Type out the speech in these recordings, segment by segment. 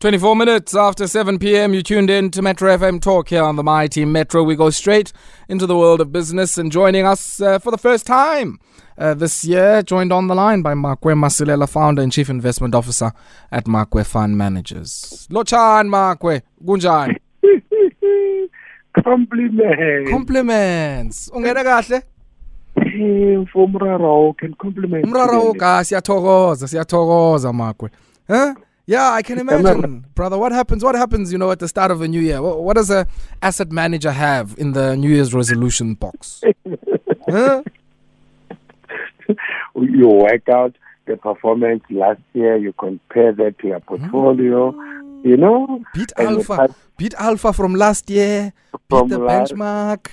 24 minutes after 7 p.m., you tuned in to Metro FM Talk here on the Mighty Metro. We go straight into the world of business and joining us uh, for the first time uh, this year, joined on the line by Makwe Masilela, founder and chief investment officer at Makwe Fund Managers. Lochan Makwe, gunjani? compliment Compliments. Ungena kahle? Eh, for umraro can compliment Umraro ka siyathokoza, siyathokoza Makwe. Huh? Yeah, I can imagine, brother. What happens? What happens? You know, at the start of a new year, what, what does a asset manager have in the New Year's resolution box? huh? you work out the performance last year you compare that to your portfolio oh. you know Beat alpha, beat alpha from last year. Beat the last- benchmark.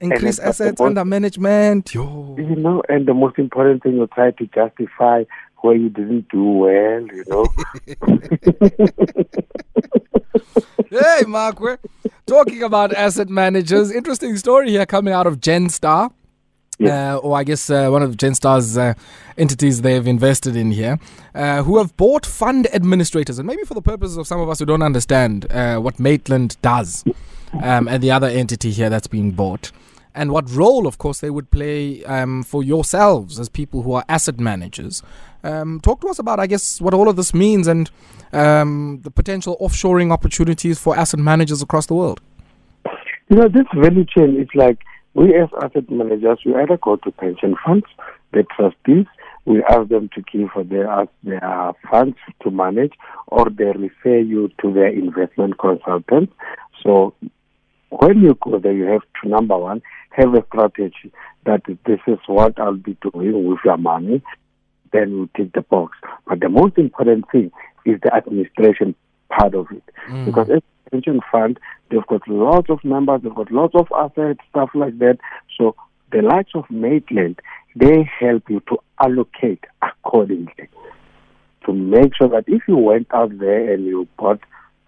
Increase assets supposed- under management. Yo. you know and the most important thing you try to justify you didn't do well you know Hey, Mark, we're Talking about asset managers, interesting story here coming out of Genstar. Uh, or I guess uh, one of Genstar's uh, entities they've invested in here, uh, who have bought fund administrators, and maybe for the purposes of some of us who don't understand uh, what Maitland does, um, and the other entity here that's being bought, and what role, of course, they would play um, for yourselves as people who are asset managers. Um, talk to us about, I guess, what all of this means and um, the potential offshoring opportunities for asset managers across the world. You know, this value chain is like we as asset managers, we either go to pension funds, the trustees, we ask them to give for their, their funds to manage, or they refer you to their investment consultants. So when you go there, you have to, number one, have a strategy that this is what I'll be doing with your money. Then you tick the box. But the most important thing is the administration part of it. Because as a pension fund, they've got lots of members, they've got lots of assets, stuff like that. So the likes of Maitland, they help you to allocate accordingly to make sure that if you went out there and you bought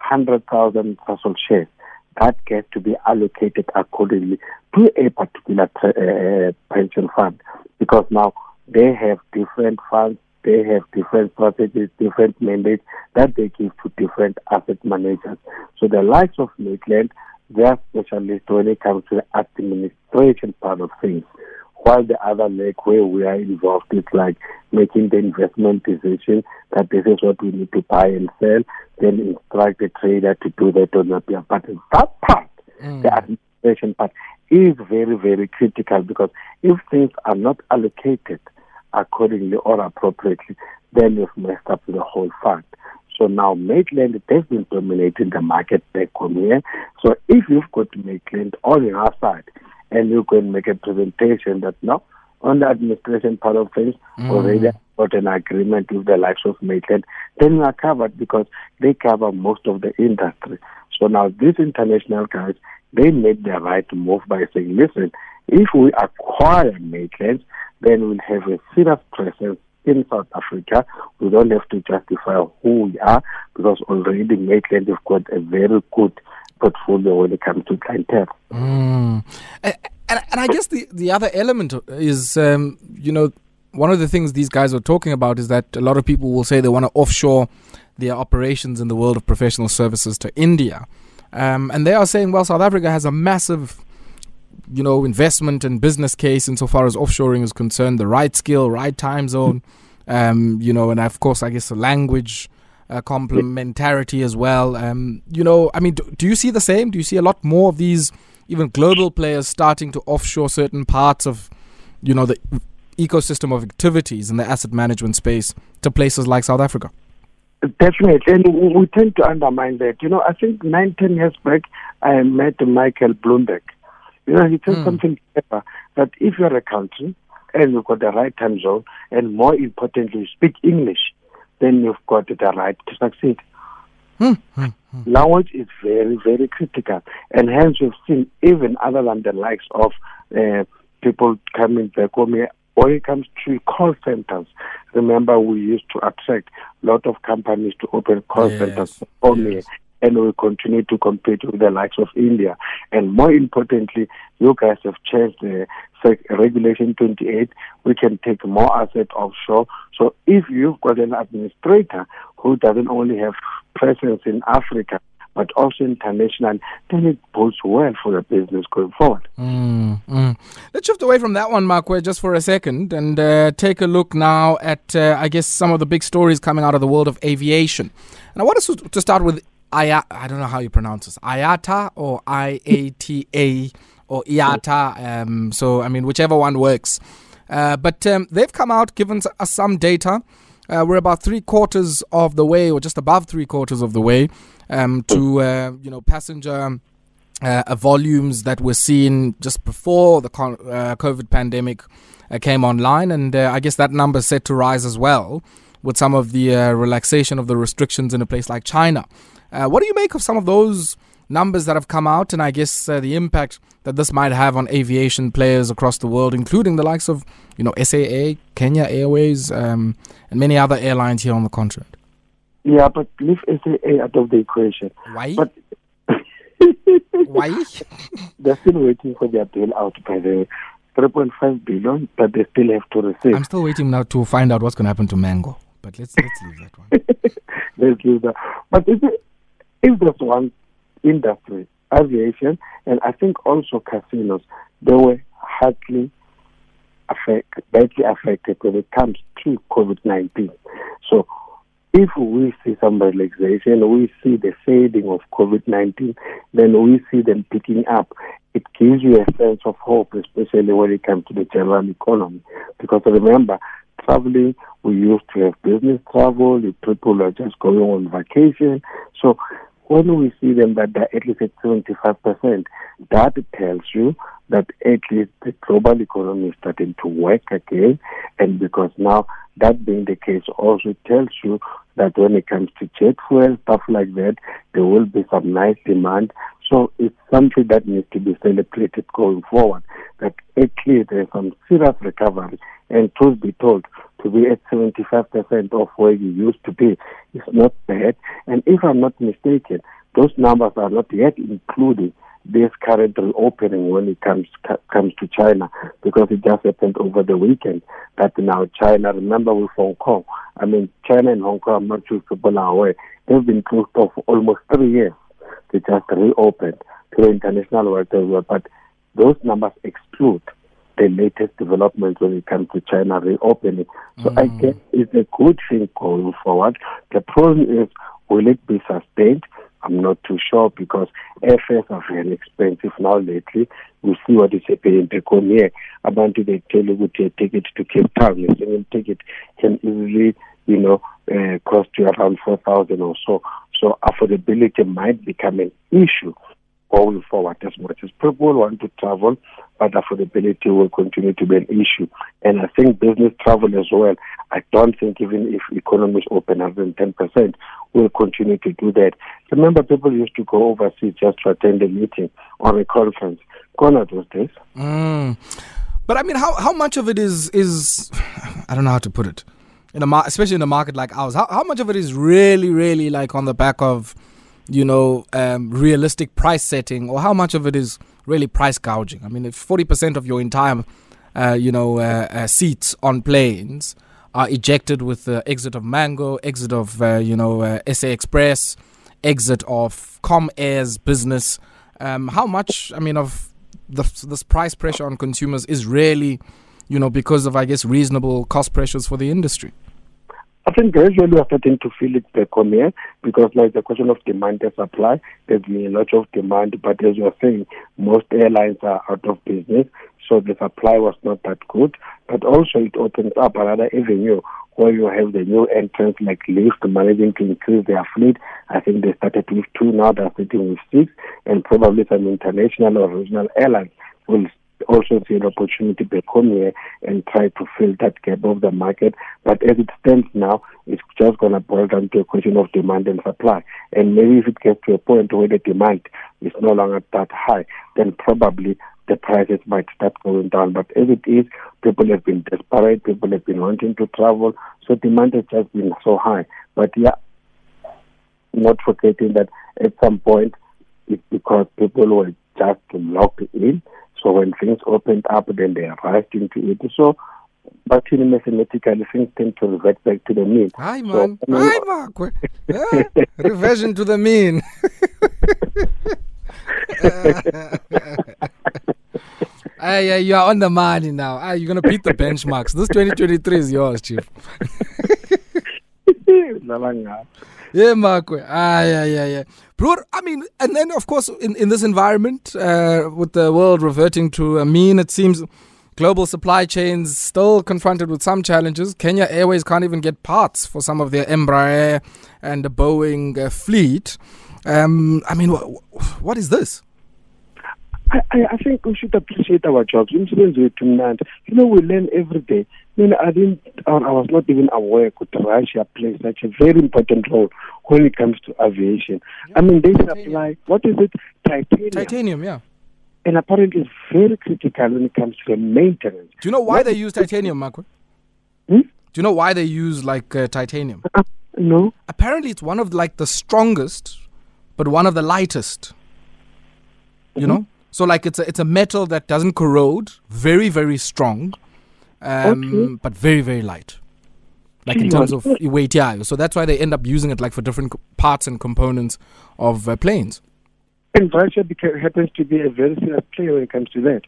100,000 Sasol shares, that gets to be allocated accordingly to a particular uh, pension fund because now they have different funds, they have different strategies, different mandates that they give to different asset managers. So the likes of Maitland, they are specialists when it comes to the administration part of things. While the other leg where we are involved is like making the investment decision that this is what we need to buy and sell, then instruct the trader to do that on our behalf. But that part, mm. the administration part, is very, very critical because if things are not allocated accordingly or appropriately, then you've messed up the whole fund. So now Maitland has been dominating the market back home here. So if you've got Maitland on your side and you can make a presentation that no, on the administration part of things, mm. already got an agreement with the likes of Maitland, then you are covered because they cover most of the industry. So now these international guys, they made the right move by saying, listen, if we acquire Maitland, then we'll have a serious presence in South Africa. We don't have to justify who we are because already Maitland have got a very good portfolio when it comes to clientele. Mm. And, and, I guess the, the other element is, um, you know, one of the things these guys are talking about is that a lot of people will say they want to offshore their operations in the world of professional services to India. Um, and they are saying, well, South Africa has a massive, you know, investment and business case insofar as offshoring is concerned, the right skill, right time zone, um, you know, and of course, I guess the language uh, complementarity as well. Um, you know, I mean, do, do you see the same? Do you see a lot more of these even global players starting to offshore certain parts of, you know, the ecosystem of activities in the asset management space to places like South Africa? Definitely, and we tend to undermine that. You know, I think nine, ten years back, I met Michael Bloomberg. You know, he said Hmm. something clever that if you're a country and you've got the right time zone, and more importantly, you speak English, then you've got the right to succeed. Hmm, Language is very, very critical, and hence we've seen even other than the likes of uh, people coming back home here, when it comes to call centers. Remember, we used to attract a lot of companies to open call Yes, centers home yes. And we continue to compete with the likes of India. And more importantly, you guys have changed the Regulation 28. We can take more assets offshore. So if you've got an administrator who doesn't only have presence in Africa, but also international, then it bodes well for the business going forward. Mm, mm. Let's shift away from that one, Makwe, just for a second and uh, take a look now at, uh, I guess, some of the big stories coming out of the world of aviation. And I want us to start with I I don't know how you pronounce this. IATA or I A T A or IATA. Um, so I mean, whichever one works. Uh, but um, they've come out, given us some data. Uh, we're about three quarters of the way, or just above three quarters of the way, um, to uh, you know passenger uh, volumes that were seen just before the uh, COVID pandemic uh, came online, and I guess that number is set to rise as well with some of the relaxation of the restrictions in a place like China. What do you make of some of those? numbers that have come out, and I guess uh, the impact that this might have on aviation players across the world, including the likes of you know SAA, Kenya Airways, um, and many other airlines here on the continent. Yeah, but leave SAA out of the equation. Why? But Why? They're still waiting for their bailout by the 3.5 billion but they still have to receive. I'm still waiting now to find out what's going to happen to Mango. But let's let's leave that one. let's leave that. But if, if there's one industry, aviation, and I think also casinos, they were hardly affected, badly affected when it comes to COVID 19. So if we see some relaxation, we see the fading of COVID 19, then we see them picking up. It gives you a sense of hope, especially when it comes to the general economy. Because remember, traveling, we used to have business travel, people are just going on vacation. So when we see them that they're at least at 75%, that tells you that at least the global economy is starting to work again. And because now that being the case also tells you that when it comes to jet fuel, stuff like that, there will be some nice demand. So it's something that needs to be celebrated going forward. That at least there's some serious recovery. And truth be told, to be at 75% of where you used to be is not bad. And if I'm not mistaken, those numbers are not yet including this current reopening when it comes comes to China because it just happened over the weekend that now China remember with Hong Kong I mean China and Hong Kong I'm not sure people are aware they've been closed off for almost three years they just reopened to the international world but those numbers exclude the latest developments when it comes to China reopening. So mm. I guess it's a good thing going forward. The problem is, will it be sustained? I'm not too sure because airfares are very expensive now lately. We see what is happening in Tekon here. Abantu, they tell you a ticket to Cape Town. A single ticket can easily, you know, uh, cost you around 4,000 or so. So affordability might become an issue going forward as much as people want to travel, but affordability will continue to be an issue. And I think business travel as well, I don't think even if economies open 110%, will continue to do that. Remember, people used to go overseas just to attend a meeting or a conference. Gone are those days. Mm. But I mean, how, how much of it is, is, I don't know how to put it, in a mar- especially in a market like ours, how, how much of it is really, really like on the back of you know, um, realistic price setting, or how much of it is really price gouging? I mean, if forty percent of your entire, uh, you know, uh, uh, seats on planes are ejected with the exit of Mango, exit of uh, you know uh, SA Express, exit of Comair's business, um, how much? I mean, of the, this price pressure on consumers is really, you know, because of I guess reasonable cost pressures for the industry. I think gradually we're starting to feel it back here because like the question of demand and supply, there's been a lot of demand, but as you're saying, most airlines are out of business, so the supply was not that good. But also it opens up another avenue where you have the new entrants like LIFT managing to increase their fleet. I think they started with two, now they're sitting with six, and probably some international or regional airlines will also see an opportunity back home here and try to fill that gap of the market. But as it stands now, it's just going to boil down to a question of demand and supply. And maybe if it gets to a point where the demand is no longer that high, then probably the prices might start going down. But as it is, people have been desperate, people have been wanting to travel, so demand has just been so high. But yeah, not forgetting that at some point, it's because people were just locked in so when things opened up, then they rushed into it. So but in mathematically things tend to revert back to the mean. Hi, man. So, Hi, Mark. Yeah. Reversion to the mean. Hey, yeah, you are on the money now. Hey, you're gonna beat the benchmarks. This 2023 is yours, chief. Yeah, Mark. Ah, yeah, yeah, yeah. Bro, I mean, and then of course, in, in this environment, uh, with the world reverting to a mean, it seems global supply chains still confronted with some challenges. Kenya Airways can't even get parts for some of their Embraer and the Boeing uh, fleet. Um, I mean, wh- what is this? I, I think we should appreciate our jobs. You know, we learn every day. I mean, I didn't, I was not even aware that Russia plays such a very important role when it comes to aviation. Yeah. I mean, they titanium. supply, what is it? Titanium. Titanium, yeah. And apparently it's very critical when it comes to the maintenance. Do you know why what they use titanium, Marco? Hmm? Do you know why they use like uh, titanium? Uh, no. Apparently it's one of like the strongest, but one of the lightest. You mm-hmm. know? So like it's a it's a metal that doesn't corrode, very very strong, um, okay. but very very light. Like in terms of weight, yeah. So that's why they end up using it like for different parts and components of uh, planes. And Russia happens to be a very serious player when it comes to that.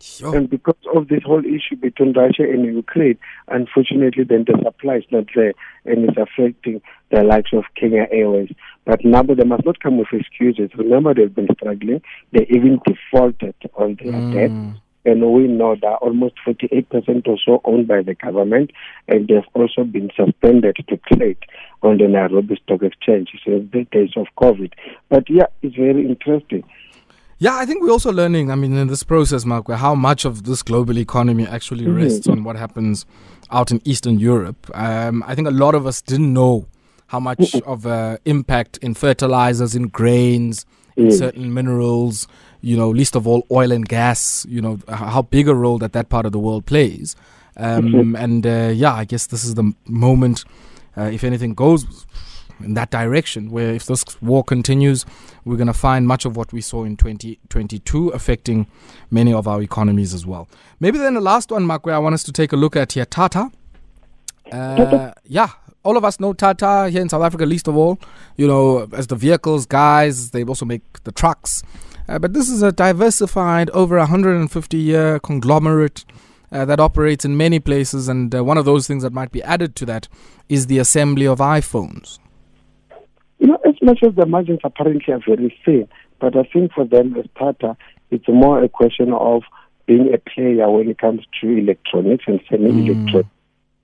Sure. And because of this whole issue between Russia and Ukraine, unfortunately, then the supply is not there and it's affecting the likes of Kenya Airways. But now they must not come with excuses. Remember, they've been struggling. They even defaulted on their mm. debt. And we know that almost 48% or so owned by the government, and they've also been suspended to trade on the Nairobi Stock Exchange since the days of COVID. But yeah, it's very interesting. Yeah, I think we're also learning, I mean, in this process, Mark, how much of this global economy actually mm-hmm. rests on what happens out in Eastern Europe. Um, I think a lot of us didn't know how much mm-hmm. of an impact in fertilizers, in grains, in mm. certain minerals, you know, least of all oil and gas, you know, how big a role that that part of the world plays. Um, mm-hmm. And uh, yeah, I guess this is the moment, uh, if anything goes in that direction, where if this war continues, we're going to find much of what we saw in 2022 affecting many of our economies as well. Maybe then the last one, Mark, where I want us to take a look at here Tata. Uh, yeah, all of us know Tata here in South Africa, least of all, you know, as the vehicles guys, they also make the trucks. Uh, but this is a diversified, over 150 year conglomerate uh, that operates in many places. And uh, one of those things that might be added to that is the assembly of iPhones. You know, as much as the margins apparently are very thin, but I think for them as Tata, it's more a question of being a player when it comes to electronics and semi-electronics. Mm.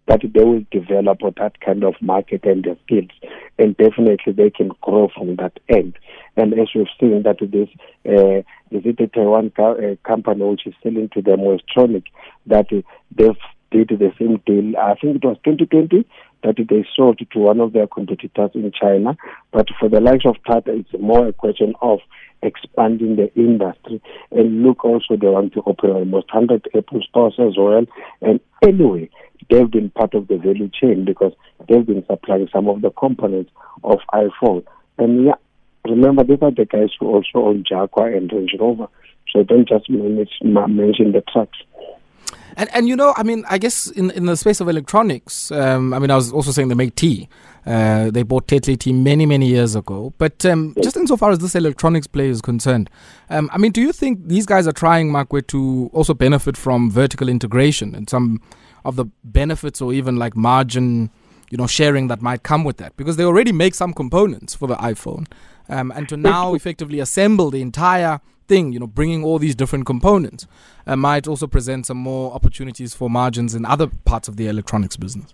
That they will develop that kind of market and their skills, and definitely they can grow from that end. And as we've seen, that this uh, is it a Taiwan co- uh, company which is selling to them electronic that uh, they've did the same deal. I think it was 2020 that they sold to one of their competitors in China. But for the likes of Tata, it's more a question of expanding the industry. And look, also, they want to open almost 100 Apple stores as well. And anyway, they've been part of the value chain because they've been supplying some of the components of iPhone. And yeah, remember, these are the guys who also own Jaguar and Range Rover. So don't just manage, mention the trucks. And and you know, I mean, I guess in in the space of electronics, um, I mean, I was also saying they make tea. Uh, they bought Tetley tea many many years ago. But um, just insofar as this electronics play is concerned, um, I mean, do you think these guys are trying, Makwe, to also benefit from vertical integration and some of the benefits or even like margin? you know, sharing that might come with that because they already make some components for the iPhone. Um, and to now effectively assemble the entire thing, you know, bringing all these different components, uh, might also present some more opportunities for margins in other parts of the electronics business.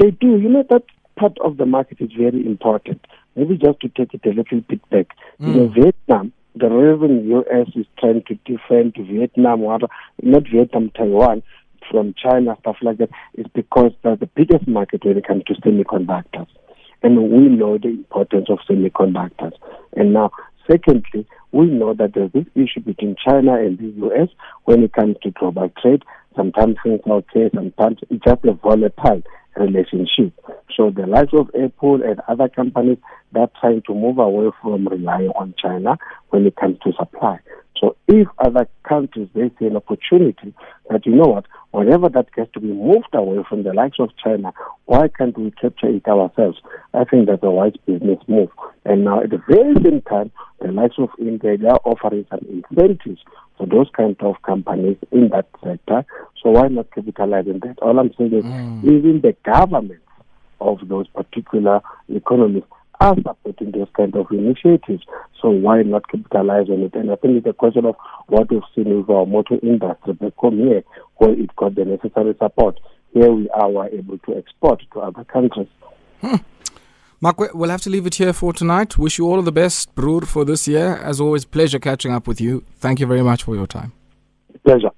They do. You know, that part of the market is very important. Maybe just to take it a little bit back. Mm. You know, Vietnam, the reason U.S. is trying to defend Vietnam, or not Vietnam, Taiwan, from China, stuff like that, is because they're the biggest market when it comes to semiconductors. And we know the importance of semiconductors. And now, secondly, we know that there's this issue between China and the U.S. when it comes to global trade. Sometimes things are okay, sometimes it's just a volatile relationship. So the likes of Apple and other companies, they're trying to move away from relying on China when it comes to supply. So if other countries they see an opportunity that you know what, whatever that gets to be moved away from the likes of China, why can't we capture it ourselves? I think that's a wise business move. And now at the very same time, the likes of India they are offering some incentives for those kind of companies in that sector. So why not capitalize on that? All I'm saying is mm. even the governments of those particular economies are supporting those kind of initiatives. So why not capitalize on it? And I think it's a question of what we've seen with our motor industry back home here, where it got the necessary support. Here we are, we're able to export to other countries. Hmm. Mark, we'll have to leave it here for tonight. Wish you all the best, Broer, for this year. As always, pleasure catching up with you. Thank you very much for your time. Pleasure.